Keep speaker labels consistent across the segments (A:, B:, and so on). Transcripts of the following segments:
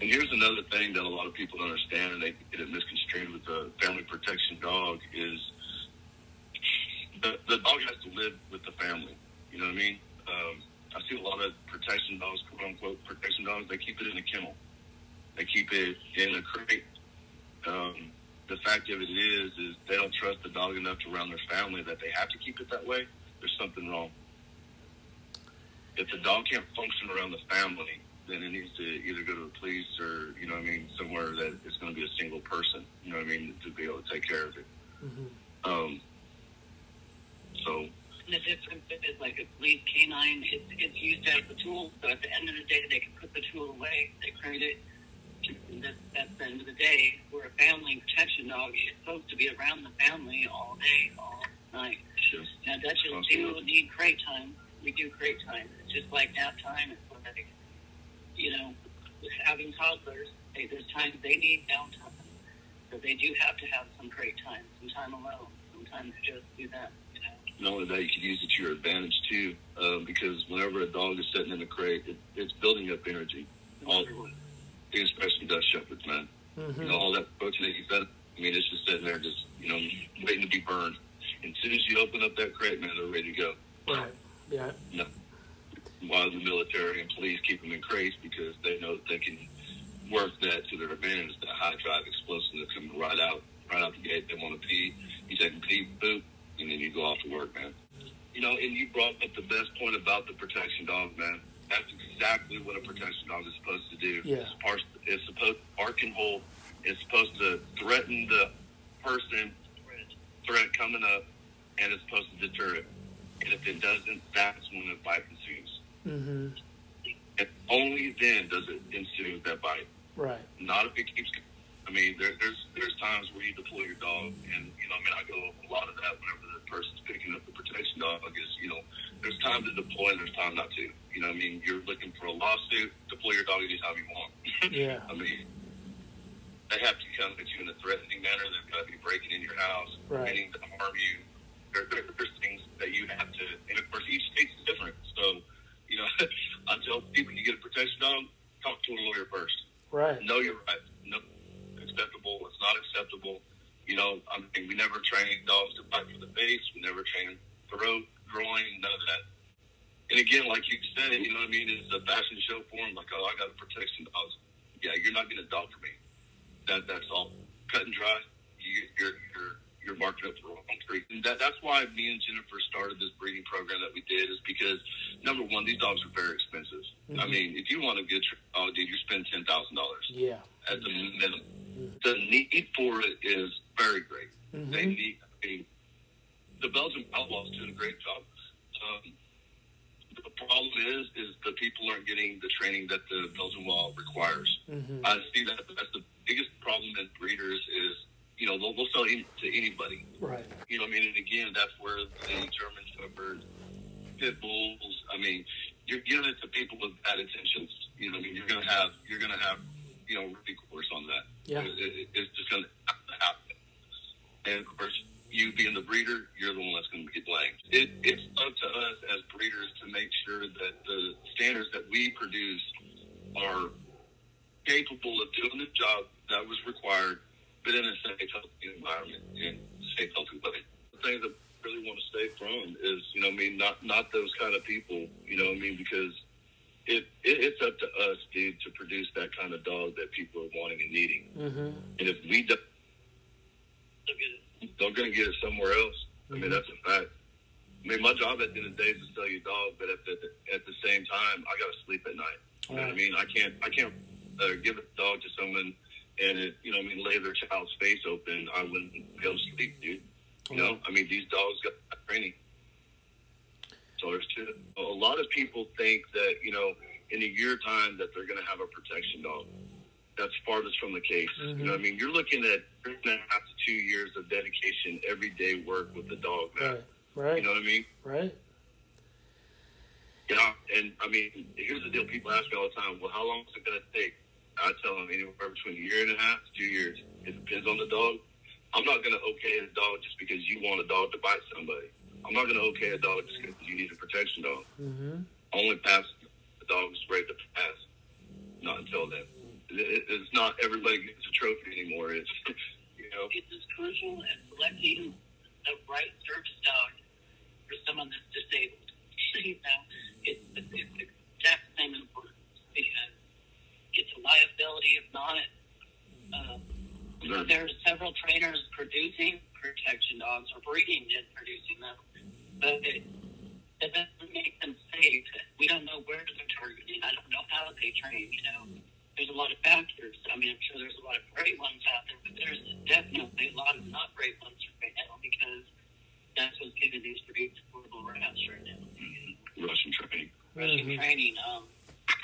A: And here's another thing that a lot of people don't understand and they get it misconstrued with the family protection dog is the, the dog has to live with the family. You know what I mean? Um, I see a lot of protection dogs, quote unquote protection dogs, they keep it in a kennel. They keep it in a crate. Um, the fact of it is, is they don't trust the dog enough to around their family that they have to keep it that way. There's something wrong. If the dog can't function around the family, then it needs to either go to the police or, you know what I mean, somewhere that it's going to be a single person, you know what I mean, to be able to take care of it.
B: Mm-hmm.
A: Um, so,
C: And the difference is like a police canine, it's, it's used as a tool. So at the end of the day, they can put the tool away. They create it. And that, that's the end of the day. We're a family protection dog. It's supposed to be around the family all day, all night.
A: sure.
C: Now, Dutchess do need crate time. We do crate time. It's just like nap time. It's like, you know, with having toddlers, they, there's times they need downtime. So they do have to have some crate time, some time alone. Sometimes just do that, you know.
A: not only that, you can use it to your advantage too, uh, because whenever a dog is sitting in a crate, it, it's building up energy. All, especially Dutch Shepherds, man.
B: Mm-hmm.
A: You know, all that protein that you fed, I mean, it's just sitting there, just, you know, waiting to be burned. And as soon as you open up that crate, man, they're ready to go.
B: Right. Yeah.
A: You know, while the military and police keep them in crates because they know that they can work that to their advantage, that high drive explosive that's coming right out, right out the gate. They want to pee. You take a pee, boop, and then you go off to work, man. You know, and you brought up the best point about the protection dog, man. That's exactly what a protection dog is supposed to do.
B: Yeah.
A: It's, part, it's supposed to bark and hold. It's supposed to threaten the person threat coming up, and it's supposed to deter it. And if it doesn't, that's when the fight ensues.
B: Mm-hmm.
A: And only then does it ensue that bite.
B: Right.
A: Not if it keeps. I mean, there, there's there's times where you deploy your dog, and you know, I mean, I go a lot of that whenever the person's picking up the protection dog. Is you know, there's time to deploy and there's time not to. You know, I mean, you're looking for a lawsuit, deploy your dog anytime you want.
B: Yeah.
A: I mean, they have to come at you in a threatening manner. They've got to be breaking in your house,
B: Right.
A: meaning to harm you. There, there, there's things that you have to, and of course, each state's different. So, you know, I tell people you get a protection dog, talk to a lawyer first.
B: Right.
A: Know your rights. No, acceptable. It's not acceptable. You know, I mean, we never train dogs to bite for the face. We never train throat, groin, none of that. And again, like you said, you know what I mean? It's a fashion show for them. Like, oh, I got a protection dog. Yeah, you're not getting a dog for me. That that's all cut and dry. You, you're you're marking up the wrong tree. And that that's why me and Jennifer started this breeding program that we did is because number one, these dogs are very expensive. I
B: Mhm.
A: mean, if you want a good dog, dude, you spend ten thousand dollars
B: Yeah.
A: at the minimum. The need for it is very great.
B: Mhm.
A: They need. I mean, the Belgian Outlaws doing a great job. Um, the problem is, is the people aren't getting the training that the Belgian Law requires.
B: Mm-hmm.
A: I see that that's the biggest problem in breeders is, you know, they'll, they'll sell any, to anybody.
B: Right.
A: You know, what I mean, and again, that's where the German Shepherds, pit bulls. I mean, you're giving it to people with bad intentions. You know, what I mean, you're gonna have, you're gonna have, you know, recourse on that.
B: Yeah.
A: It, it, it's just gonna have to happen. And of course, you being the breeder, you're the one that's going to get blamed. It, it's up to us as breeders to make sure that the standards that we produce are capable of doing the job that was required, but in a safe, healthy environment and safe, healthy way. The thing that I really want to stay from is, you know, I mean, not not those kind of people. You know, what I mean, because it, it it's up to us, dude, to produce that kind of dog that people are wanting and needing.
B: Mm-hmm.
A: And if we don't, they're going to get it somewhere else. I mean, that's a fact. I mean, my job at the end of the day is to sell you a dog, but at the at the same time, I got to sleep at night. You know what I mean? I can't I can't uh, give a dog to someone and it, you know, I mean, lay their child's face open. I wouldn't be able to sleep, dude. You know, I mean, these dogs got training. So there's two. A lot of people think that you know in a year time that they're going to have a protection dog. That's farthest from the case.
B: Mm-hmm.
A: You know what I mean? You're looking at three and a half to two years of dedication, everyday work with the dog now.
B: Right. Right.
A: You know what I mean?
B: right.
A: Yeah, and I mean, here's the deal. People ask me all the time, well, how long is it going to take? I tell them anywhere between a year and a half to two years. It depends on the dog. I'm not going to okay a dog just because you want a dog to bite somebody. I'm not going to okay a dog just because you need a protection dog.
B: Mm-hmm.
A: Only pass the dog's ready to pass. Not until then. It, it- it's not everybody gets a trophy anymore. It's, you know,
C: It's as crucial as selecting the right service dog for someone that's disabled. you know, it's, it's the exact same importance because it's a liability if not. Uh, there are several trainers producing protection dogs or breeding and producing them, but it, it doesn't make them safe. We don't know where they're targeting. I don't know how they train. You know, there's a lot of factors. I mean, I'm sure there's a lot of great ones out there, but there's definitely a lot of not great ones right now because that's what's giving these breeds horrible raps right now.
A: Russian training.
C: Russian
B: Mhm.
C: training. Um,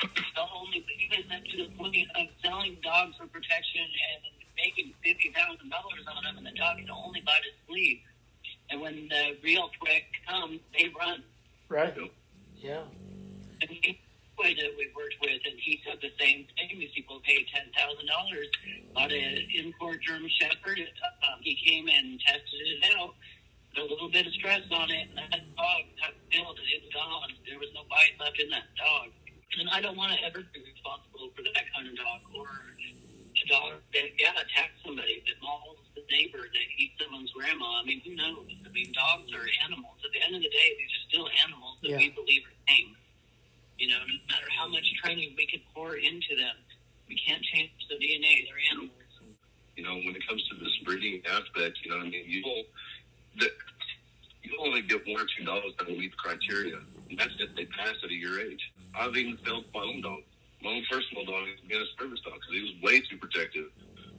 C: the only even up to the point of selling dogs for protection and making fifty thousand dollars on them, and the dog can only bite his sleeve. And when the real threat comes, they run.
B: Right.
A: Yep.
B: Yeah.
C: And he boy that we worked with, and he said the same thing. These people paid ten thousand dollars on an import German Shepherd. Um, he came and tested it out. Put a little bit of stress on it, and that dog got filled, and it was gone. There was no bite left in that dog. And I don't want to ever be responsible for that kind of dog, or a dog that yeah attacks somebody, that mauls the neighbor, that eats someone's grandma. I mean, who knows? I mean, dogs are animals. At the end of the day, these are still animals that
B: Yeah.
C: we believe are tame. You know, no matter how much training we could pour into them, we can't change the DNA. They're animals.
A: you know, when it comes to this breeding aspect, you know, I mean, you will, the, you only get one or two dogs that will meet the criteria, and that's if they pass at a year age. I've even failed my own dog, my own personal dog, being a service dog, because he was way too protective.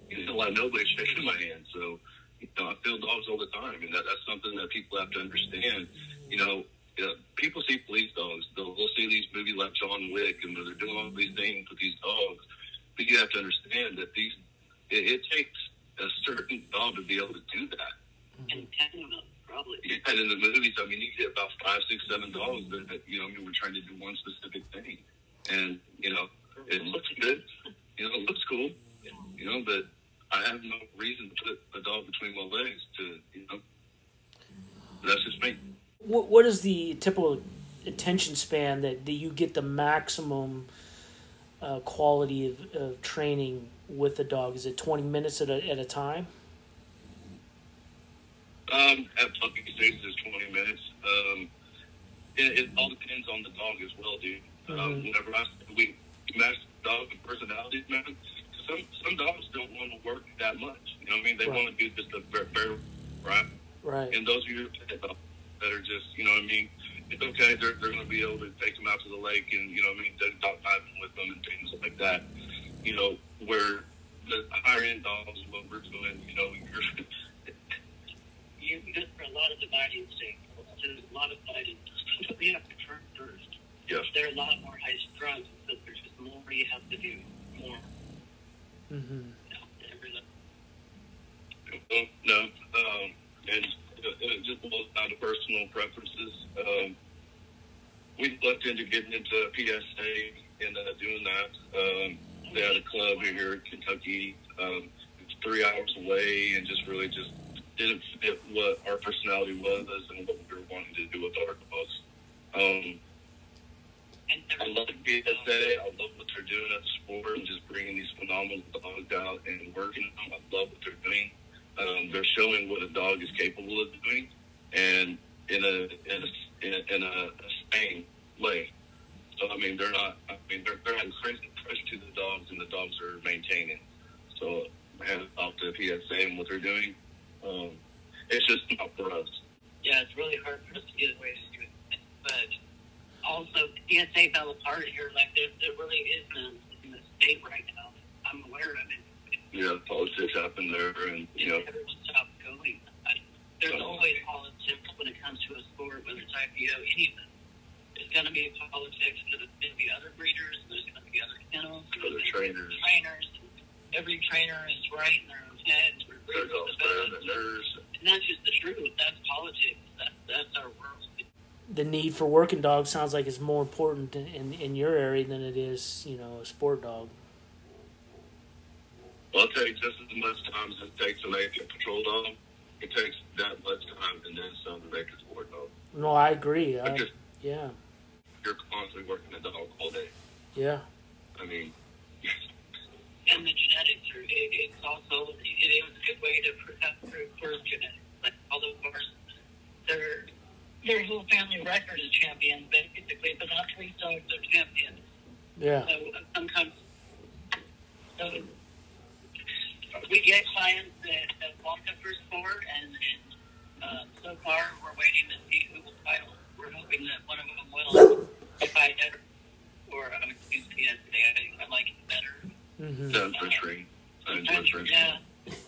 A: He didn't let nobody shaking my hand, so you know, I fail dogs all the time, and that, that's something that people have to understand. You know, you know, people see police dogs, they'll, they'll see these movies like John Wick, and they're doing all these things with these dogs, but you have to understand that these it, it takes a certain dog to be able to do that.
C: And probably.
A: And in the movies, I mean, you get about five, six, seven dogs that, that you know, mean, we're trying to do one specific thing, and you know, it looks good, you know, it looks cool, you know, but I have no reason to put a dog between my legs to, you know, that's just me.
B: What What is the typical attention span that, that you get the maximum uh, quality of, of training with the dog? Is it twenty minutes at a at a time?
A: Um, at puppy stage is 20 minutes. Um, it, it all depends on the dog as well, dude. Um,
B: Mhm.
A: whenever I we match the dog with personalities, man. Some some dogs don't want to work that much. You know what I mean? They
B: Right.
A: want to do just a fair, fair right?
B: Right.
A: And those are your pet dogs that are just, you know what I mean? It's okay. They're, they're going to be able to take them out to the lake and, you know what I mean, dog diving with them and things like that. You know, where the higher end dogs, what we're doing, you know, you're,
C: You good for a lot of dividing stakeholders. There's a lot of fighting. we have to turn first.
A: yes.
C: They're a lot more high strung, so there's just more you have to do. More.
B: Mm-hmm.
A: No, um, and it, it just boils down to personal preferences. Um, we looked into getting into PSA and uh, doing that. Um, they had a club here in Kentucky. Um, it's three hours away, and just really just didn't fit what our personality was and what we were wanting to do with our dogs. Um, I love PSA. I love what they're doing at the sport and just bringing these phenomenal dogs out and working them. I love what they're doing. Um, they're showing what a dog is capable of doing, and in a in a in a, in a, sane way. So I mean, they're not. I mean, they're they're fresh, fresh to the dogs, and the dogs are maintaining. So hands off to PSA and what they're doing. Um, it's just not for us.
C: Yeah, it's really hard for us to get away from it. But also, PSA fell apart here. Like, there, there really is in, in the state right now. I'm aware of it.
A: Yeah, politics happen there, and you know.
C: Everyone stopped going. I, there's always politics when it comes to a sport, whether it's IPO, any of them. There's going to be politics because it's going to be other breeders there's going to be other kennels, other
A: trainers.
C: trainers. Every trainer is right in their own heads. We're really
A: all
C: the
A: better
C: best.
A: than theirs.
C: And that's just the truth. That's politics. That, that's our world.
B: The need for working dogs sounds like it's more important in, in, in your area than it is, you know, a sport dog.
A: Well, it takes just as much time as it takes to make a patrol dog. It takes that much time and then some to make a sport dog.
B: No, I agree. I,
A: Because
B: yeah,
A: you're constantly working the dog all day.
B: yeah.
A: I mean,
C: And the genetics are, it, it's also, it is a good way to protect preserve genetics. Like all those cars, their, their whole family record is champions, basically, but not three dogs are champions.
B: Yeah.
C: So uh, sometimes, so we get clients that, that want the first four, and, and uh, so far we're waiting to see who will title. We're hoping that one of them will. If I ever, or I would use the today, I, I like it better.
B: hmm
A: done for tree. I enjoy
C: Sometimes, yeah,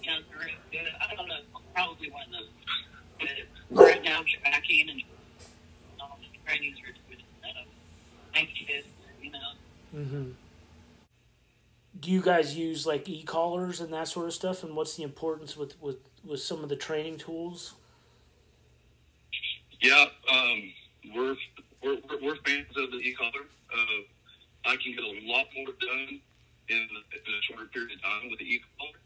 C: yeah, very good. I don't know, probably one of those. But right now, tracking and all the trainings are with uh, anxious, you know.
B: hmm Do you guys use like e-collars and that sort of stuff? And what's the importance with with with some of the training tools?
A: Yeah, um, we're, we're we're we're fans of the e-collar. Uh, I can get a lot more done in, in a shorter period of time with the e-collar.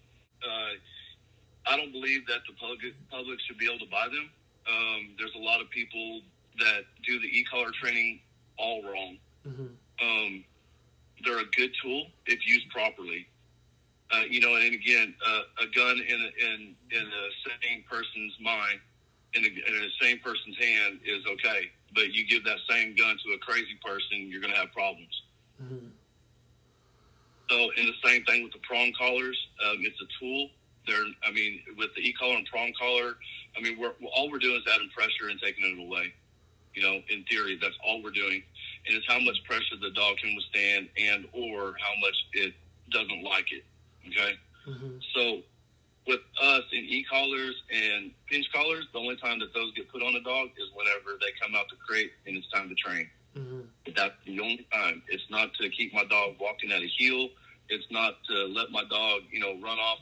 A: Uh, I don't believe that the public public should be able to buy them. Um, there's a lot of people that do the e-collar training all wrong.
B: hmm
A: Um, they're a good tool if used properly. Uh, you know, and again, uh, a gun in a, in in a sane person's mind, in a, in a sane person's hand is okay. But you give that same gun to a crazy person, you're going to have problems.
B: hmm
A: So, and the same thing with the prong collars. Um, it's a tool. They're, I mean, with the e-collar and prong collar, I mean, we're all we're doing is adding pressure and taking it away. You know, in theory, that's all we're doing, and it's how much pressure the dog can withstand, and or how much it doesn't like it. Okay,
B: hmm
A: so with us in e-collars and pinch collars, the only time that those get put on a dog is whenever they come out to crate and it's time to train.
B: hmm
A: That's the only time. It's not to keep my dog walking at a heel. It's not to let my dog, you know, run off,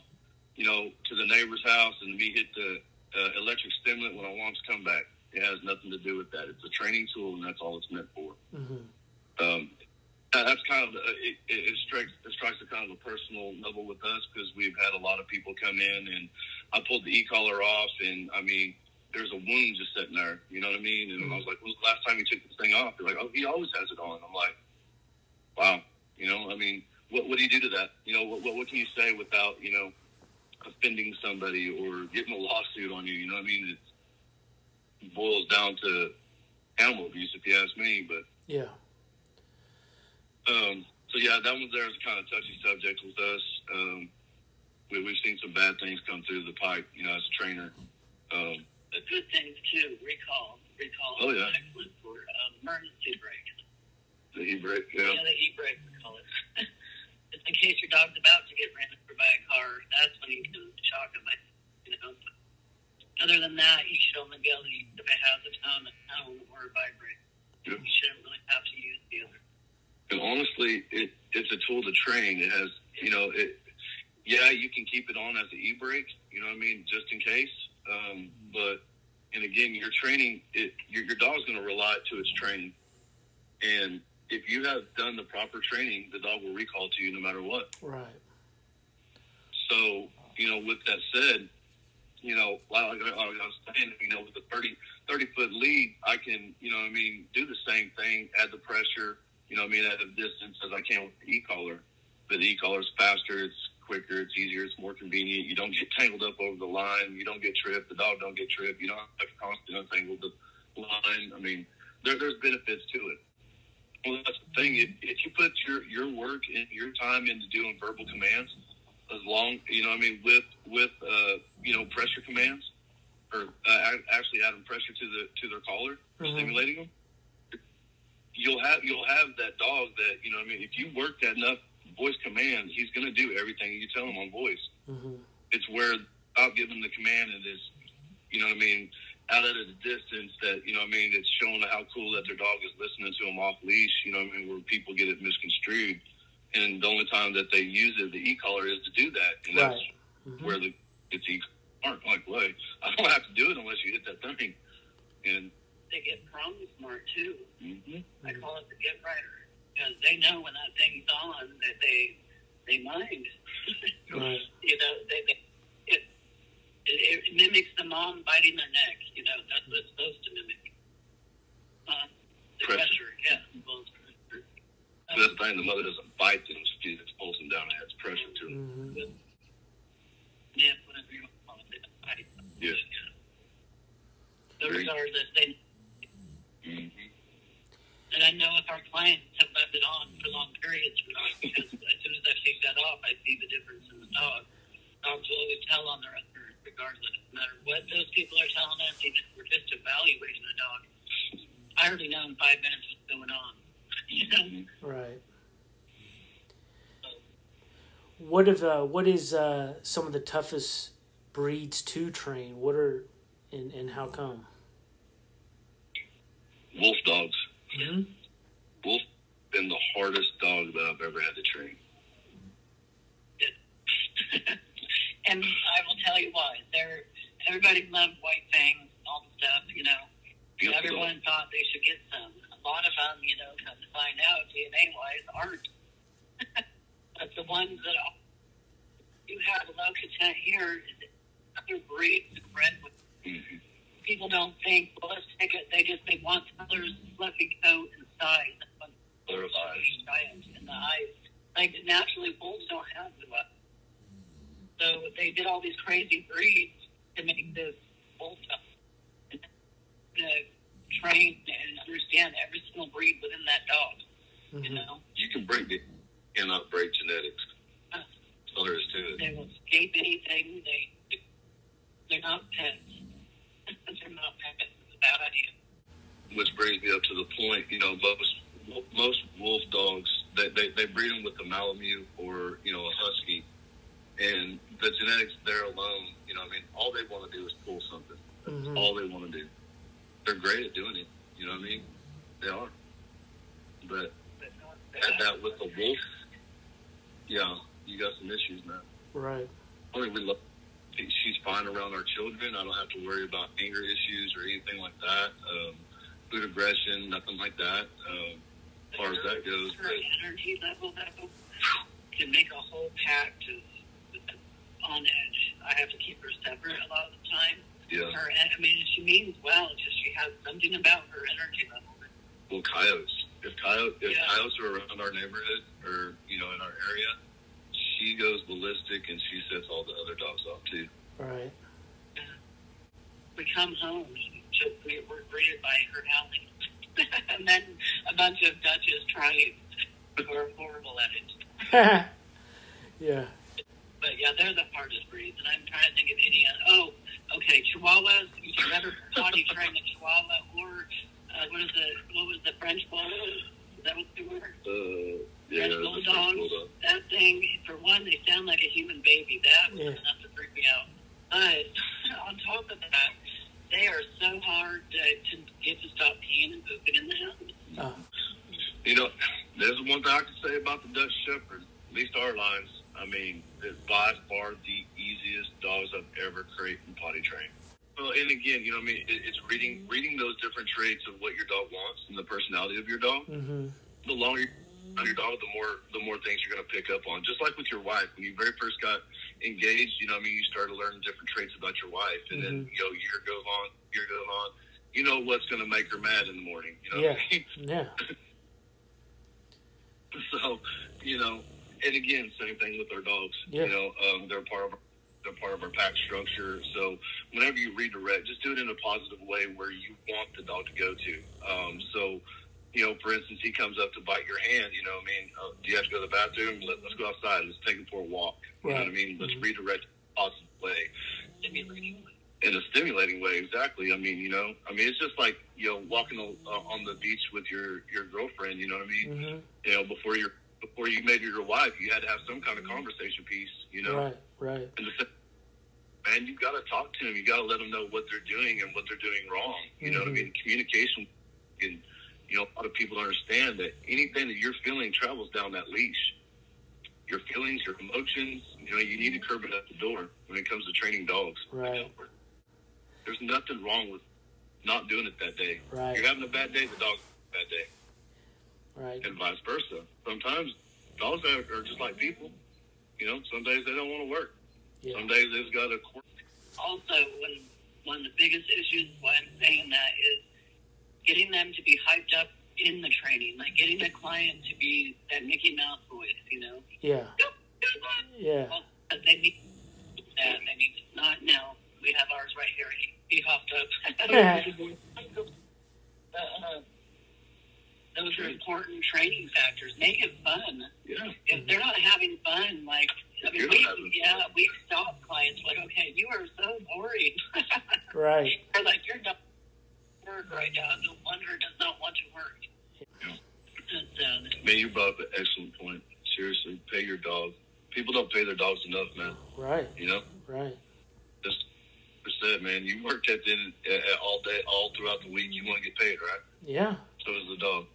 A: you know, to the neighbor's house and me hit the uh, electric stimulant when I want to come back. It has nothing to do with that. It's a training tool, and that's all it's meant for.
B: hmm
A: Um, that's kind of uh, it, it, strikes it strikes a kind of a personal level with us because we've had a lot of people come in and I pulled the e collar off and I mean there's a wound just sitting there, you know what I mean? And I was like, when's the last time you took this thing off? They're like, oh, he always has it on. I'm like, wow, you know, I mean, what what do you do to that? You know, what what, what can you say without you know offending somebody or getting a lawsuit on you? You know what I mean? It boils down to animal abuse, if you ask me, but.
B: Yeah.
A: Um, so yeah, that one there is kind of touchy subject with us. Um, we, we've seen some bad things come through the pipe, you know, as a trainer. Um,
C: The good things too, recall. Recall
A: Oh, yeah.
C: excellent for um, emergency brake.
A: the e-brake,
C: Yeah,
A: yeah.
C: the e-brake, we call it. Just in case your dog's about to get ran over by a car, that's when you can shock him. You know. Other than that, you should only be able to use if it has a tone, a tone, or a vibrate.
A: Yep.
C: You shouldn't really have to use the other.
A: And honestly, it, it's a tool to train. It has, you know, it. Yeah, you can keep it on as an e-brake. You know what I mean, just in case. Um, but and again, your training, it your, your dog's going to rely to its training. And if you have done the proper training, the dog will recall to you no matter what.
B: Right.
A: So, you know, with that said, you know, like I was saying, you know, with a 30, 30 foot lead, I can, you know I mean, do the same thing, add the pressure, you know I mean, at a distance as I can with the e-collar. But the e-collar is faster, it's quicker, it's easier, it's more convenient. You don't get tangled up over the line. You don't get tripped. The dog don't get tripped. You don't have to constantly untangle the line. I mean, there, there's benefits to it. Well, that's the thing. If, if you put your, your work and your time into doing verbal commands, as long you know, what I mean, with with uh, you know pressure commands, or uh, actually adding pressure to the to their collar,
B: Mhm.
A: stimulating them, you'll have you'll have that dog that you know. what I mean, if you work that enough voice commands, he's going to do everything you tell him on voice.
B: hmm
A: It's where stop giving the command and is, you know what I mean, out at a distance that, you know what I mean, it's showing how cool that their dog is listening to him off leash, you know what I mean, where people get it misconstrued. And the only time that they use it, the e-collar, is to do that, and that's
B: Right. Mhm.
A: where the it's e aren't like, way I don't have to do it unless you hit that thing, and
C: They get prong smart too.
A: mm-hmm.
C: I call it the get rider because they know when that thing's on that they they mind.
B: Right.
C: you know, they, they it, it it mimics the mom biting their neck. You know, that's what it's supposed to mimic. Uh, the
A: Pressure.
C: pressure, yeah. Well, it's pressure.
A: So that's the thing. The mother doesn't bite them; she just pulls them down and adds pressure to them.
B: Mhm.
C: Yeah, whatever you want to call it. I,
A: Yeah.
C: So
A: Very-
C: regardless,
A: Mm-hmm.
C: And I know if our clients have left it on for long periods or not, because as soon as I take that off, I see the difference in the dog. Dogs will always tell on their owner, regardless, no matter what those people are telling us, even if we're just evaluating the dog. I already know in five minutes what's going on. You know?
B: Right. What if uh, what is uh, some of the toughest breeds to train? What are and and how come?
A: Wolf dogs.
B: Mm-hmm.
A: Wolf been the hardest dog that I've ever had to train.
C: and I will tell you why. They're, everybody loved White Fang, all the stuff, you know.
A: Beautiful dog.
C: Everyone thought they should get some. A lot of them, you know, come to find out, DNA wise, aren't. but the ones that are, you have a low content here, other breeds bred with
A: Mhm.
C: people don't think, well, let's take it. They just they want colors, fluffy coat, and size. That's what
A: Color of eyes.
C: giant in the eyes. Like naturally, wolves don't have the weapon. So they did all these crazy breeds to make this wolf dog. And to train and understand every single breed within that dog. You
B: Mm-hmm.
C: know,
A: You can break it, cannot break genetics. That's all there is to it.
C: they will escape anything. They they're not pets. they're not pets. It's a bad idea.
A: Which brings me up to the point, you know, most most wolf dogs they, they, they breed them with a Malamute or you know a Husky, and the genetics there alone, you know, I mean, all they want to do is pull something. That's
B: Mhm.
A: all they want to do. They're great at doing it. You know what I mean? They are. But
C: But
A: add that with the wolf, yeah, you got some issues, man.
B: Right.
A: I mean, we love. She's fine around our children. I don't have to worry about anger issues or anything like that. Um, food aggression, nothing like that. Um, as far as that goes,
C: her
A: but
C: energy level though can make a whole pack to on edge. I have to keep her separate a lot of the time.
A: yeah.
C: Her, I mean, she means well. It's just she has something about her energy level.
A: Well, coyotes. If coyote, if
C: Yeah.
A: coyotes are around our neighborhood or you know in our area, she goes ballistic and she sets all the other dogs off too.
B: Right.
C: We come home, just we were greeted by her howling, and then a bunch of Dutches trying who are horrible at it.
B: yeah.
C: But yeah, they're the hardest breeds, and I'm trying to think of any. other- Oh, okay, Chihuahuas. You can never potty train a Chihuahua, or uh, what is the what was the French bulldog? Is that what they were?
A: Uh, yeah,
C: French
A: the French
C: bulldogs.
A: bulldog.
C: That thing, for one, they sound like a human baby. That was
B: Yeah.
C: enough to freak me out. But on top of that, they are so hard to, to get to stop peeing and pooping in the house.
B: Uh,
A: You know, there's one thing I can say about the Dutch Shepherd, at least our lines. I mean, it's by far the easiest dogs I've ever created and potty trained. Well, and again, you know, what I mean, it's reading reading those different traits of what your dog wants and the personality of your dog.
B: mm-hmm.
A: The longer you're on your dog, the more the more things you're going to pick up on. Just like with your wife, when you very first got engaged, you know, I mean, you started learning different traits about your wife, and then
B: Mhm.
A: you know, year goes on, year goes on. You know what's going to make her mad in the morning. You know,
B: Yeah.
A: I mean?
B: Yeah.
A: So, you know, and again, same thing with our dogs.
B: Yeah.
A: You know, um, they're part of our, they're part of our pack structure. So, whenever you redirect, just do it in a positive way where you want the dog to go to. Um, so, you know, for instance, he comes up to bite your hand. You know, what I mean, uh, do you have to go to the bathroom? Let, let's go outside. Let's take him for a walk. You know what I mean? Let's
B: Mhm.
A: redirect a positive way
C: Stimulating.
A: in a stimulating way. Exactly. I mean, you know, I mean, it's just like you know, walking uh, on the beach with your your girlfriend. You know what I mean?
B: Mm-hmm.
A: you know, before your before you made her your wife, you had to have some kind of conversation piece, you know.
B: Right. Right.
A: And the, man, you got to talk to them. You got to let them know what they're doing and what they're doing wrong. You know what I
B: Mhm.
A: mean? Communication, and you know, a lot of people don't understand that anything that you're feeling travels down that leash. your feelings, your emotions. You know, you need to curb it at the door when it comes to training dogs.
B: Right.
A: There's nothing wrong with not doing it that day.
B: Right.
A: You're having a bad day, the dog's a bad day,
B: Right.
A: and vice versa. Sometimes dogs are, are just like people. You know, some days they don't want to work.
B: Yeah.
A: Some days they've got to quirk.
C: also when one of the biggest issues why I'm saying that is getting them to be hyped up in the training, like getting the client to be that Mickey Mouse voice, you know.
B: Yeah. Yeah.
C: Well, but they need that. They need to not now. We have ours right here. He, he hopped up. uh, those are important training factors. Make it fun.
A: Yeah.
C: If they're not having fun, like I mean, we yeah we stop clients like, okay, you are so boring.
B: Right.
C: or like you're not work right now. No wonder it does not want to work.
A: Yeah.
C: It's, uh,
A: Man, you brought up an excellent point. Seriously, pay your dog. People don't pay their dogs enough, man.
B: Right.
A: You know,
B: Right.
A: just just said, man. You work at the end, at, at all day, all throughout the week. You want to get paid, right?
B: Yeah.
A: So does the dog.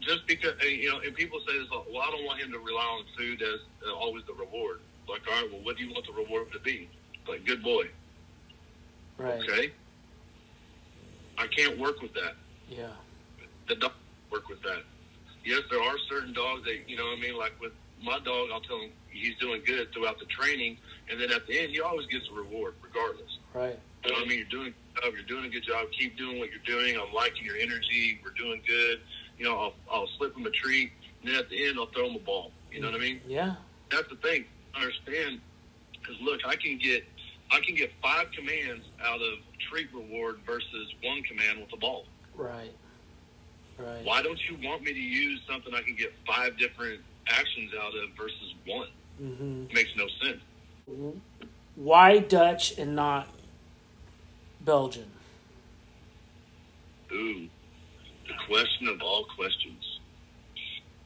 A: Just because you know, and people say this, well, I don't want him to rely on food as uh, always the reward. Like, all right, well, what do you want the reward to be? Like, good boy,
B: Right.
A: okay. I can't work with that.
B: Yeah.
A: the dog work with that. Yes, there are certain dogs that you know what I mean. Like with my dog, I'll tell him he's doing good throughout the training, and then at the end, he always gets a reward regardless.
B: Right.
A: You know what I mean? You're doing a good job. You're doing a good job. Keep doing what you're doing. I'm liking your energy. We're doing good. You know, I'll, I'll slip him a treat, and then at the end, I'll throw him a ball. You know what I mean?
B: Yeah.
A: That's the thing. Understand? Because look, I can get I can get five commands out of treat reward versus one command with a ball.
B: Right. Right.
A: Why don't you want me to use something I can get five different actions out of versus one?
B: Mm-hmm.
A: makes no sense.
B: Why Dutch and not Belgian?
A: Ooh, the question of all questions.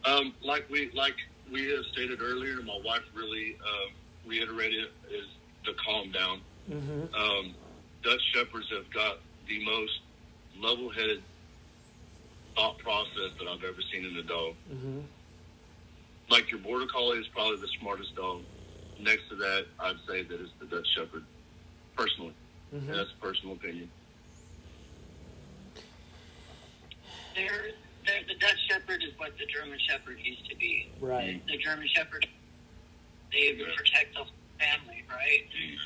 A: Um, like we like we have stated earlier, my wife really uh, reiterated is the calm down.
B: Mm-hmm.
A: Um, Dutch Shepherds have got the most level-headed thought process that I've ever seen in a dog.
B: Mm-hmm.
A: Like your Border Collie is probably the smartest dog. Next to that, I'd say that it's the Dutch Shepherd, personally.
B: Mm-hmm.
A: That's a personal opinion.
C: they're, they're, the Dutch Shepherd is what the German Shepherd used to be.
B: Right.
C: The German Shepherd, they would protect the whole family, right?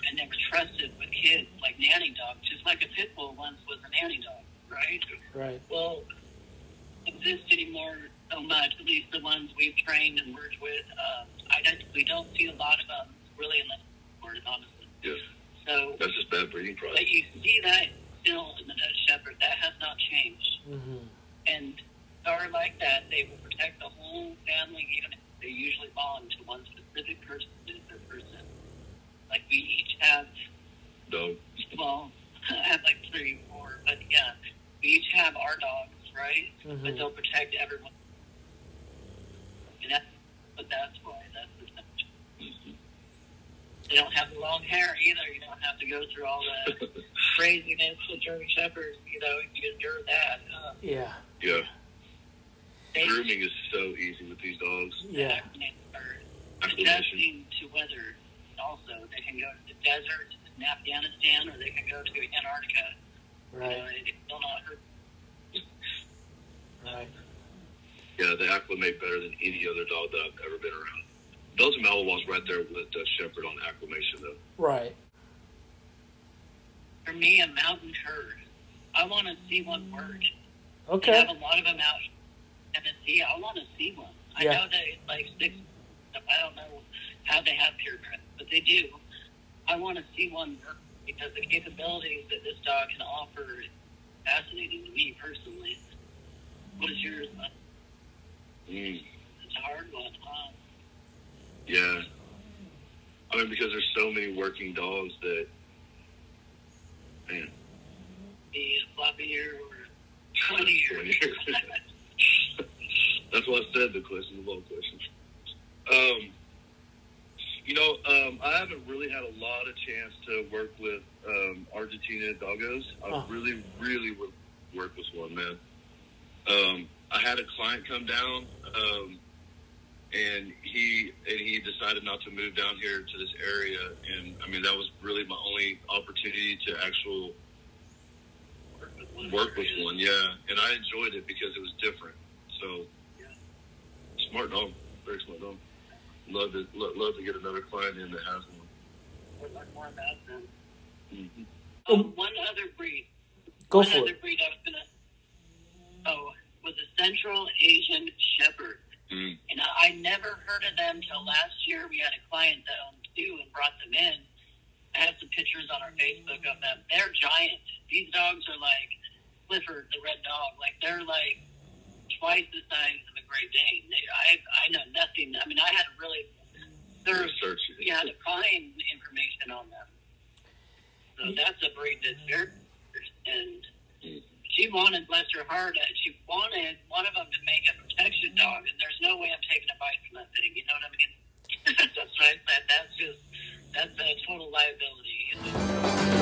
C: And they were trusted with kids, like nanny dogs, just like a pit bull once was a nanny dog, right?
B: Right.
C: Well, exist anymore so much. At least the ones we've trained and worked with, um, I don't, we don't see a lot of them really in the sport, honestly.
A: Yes,
C: So,
A: that's just bad breeding
C: but you see that still in the Dutch Shepherd. That has not changed.
B: Mm-hmm.
C: And are like that. They will protect the whole family, even if they usually belong to one specific person. Is their person. Like we each have,
A: Dog.
C: well, I have like three, four, but yeah, we each have our dogs, right?
B: Mhm.
C: But they'll protect everyone. And that's, but that's why that's the thing. They don't have the long hair either. You don't have to go through all the craziness with German Shepherds. You know, you endure that. Uh,
B: Yeah.
A: Yeah,
C: they,
A: grooming is so easy with these dogs.
B: Yeah.
C: Or
A: Acclimation.
C: adjusting to weather. Also, they can go to the desert in Afghanistan, or they can go to Antarctica. You know,
B: Right.
C: Uh, it will not hurt.
B: Right.
A: Yeah, they acclimate better than any other dog that I've ever been around. Belgian Malinois right there with Dutch Shepherd on acclimation, though.
B: Right.
C: For me, a Mountain Cur. I want to see one work. They
B: Okay.
C: have a lot of them out in Tennessee. I want to see one. I
B: Yeah.
C: know that it's like six. I don't know how they have purebreds, but they do. I want to see one work because the capabilities that this dog can offer is fascinating to me personally. What is yours?
A: Mm,
C: It's a hard one. Huh?
A: yeah. I mean, because there's so many working dogs that, man,
C: Be a floppy or twenty year.
A: 20 years. That's why I said the question of all questions. Um, you know, um, I haven't really had a lot of chance to work with um, Argentina dogos. I
B: Oh.
A: really, really would work with one, man. Um, I had a client come down. Um, and he and he decided not to move down here to this area. And I mean, that was really my only opportunity to actual
C: Work with one.
A: work with one. Yeah, and I enjoyed it because it was different. So smart dog, very smart dog. Love to lo- love to get another client in that has one.
C: We'll learn more about them.
A: Mm-hmm.
C: Um, one other breed.
B: Go
C: one
B: for
C: other
B: it.
C: breed I was gonna. Oh, was a Central Asian Shepherd,
A: Mm.
C: and I, I never heard of them till last year. We had a client that owned two and brought them in. I have some pictures on our Facebook of them. They're giant. These dogs are like Clifford, the red dog. Like they're like twice the size of a Great Dane. They, I I know nothing. I mean, I had to really search
A: Research.
C: yeah, to find information on them. So that's a breed that's very, and she wanted, bless her heart, uh, she wanted one of them to make a protection dog, and there's no way I'm taking a bite from that thing. You know what I mean? that's what I said. That's just that's a total liability.